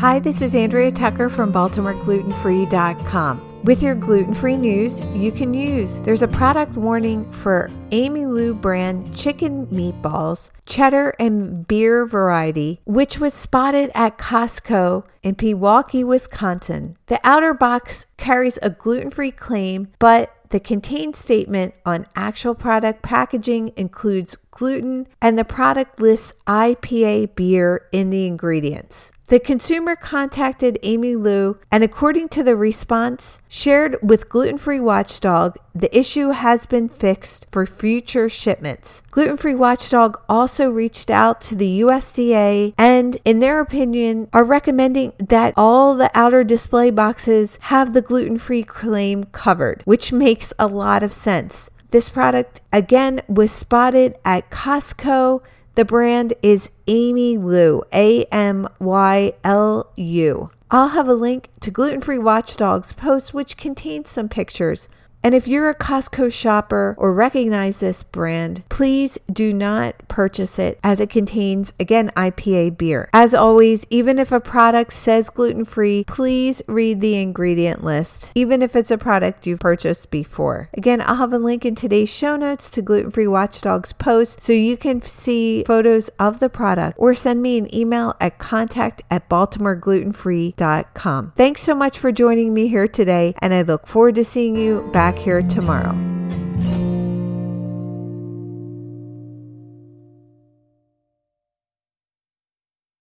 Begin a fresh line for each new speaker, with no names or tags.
Hi, this is Andrea Tucker from BaltimoreGlutenFree.com. With your gluten free news you can use, there's a product warning for Amylu brand chicken meatballs, cheddar and beer variety, which was spotted at Costco in Pewaukee, Wisconsin. The outer box carries a gluten free claim, but the contained statement on actual product packaging includes gluten, and the product lists IPA beer in the ingredients. The consumer contacted Amylu, and according to the response shared with Gluten Free Watchdog, the issue has been fixed for future shipments. Gluten Free Watchdog also reached out to the USDA and, in their opinion, are recommending that all the outer display boxes have the gluten free claim covered, which makes a lot of sense. This product again was spotted at Costco the brand is Amylu, A M Y L U. I'll have a link to Gluten Free Watchdog's post, which contains some pictures and if you're a Costco shopper or recognize this brand, please do not purchase it as it contains, again, IPA beer. As always, even if a product says gluten free, please read the ingredient list, even if it's a product you've purchased before. Again, I'll have a link in today's show notes to Gluten Free Watchdog's post so you can see photos of the product or send me an email at contact at baltimoreglutenfree.com. Thanks so much for joining me here today, and I look forward to seeing you back back here tomorrow.